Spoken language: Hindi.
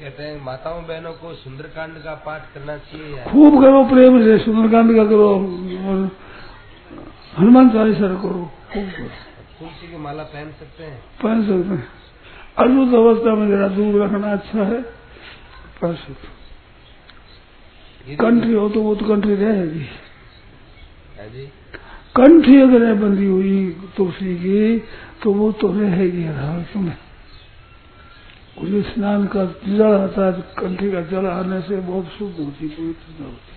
कहते हैं माताओं बहनों को सुंदरकांड का पाठ करना चाहिए खूब करो प्रेम से सुंदरकांड का करो और हनुमान चालीसा करो खूब करो। तुलसी की माला पहन सकते हैं? पहन सकते हैं। अद्भुत अवस्था में जरा दूर रखना अच्छा है। पहन सकते कंठी हो तो वो तो कंट्री रहेगी। है कंठी अगर बंदी हुई तुलसी की तो वो तो रहेगी हर कुछ स्नान का जल आता है कंठी का जल आने से बहुत शुद्ध होती पवित्रता होती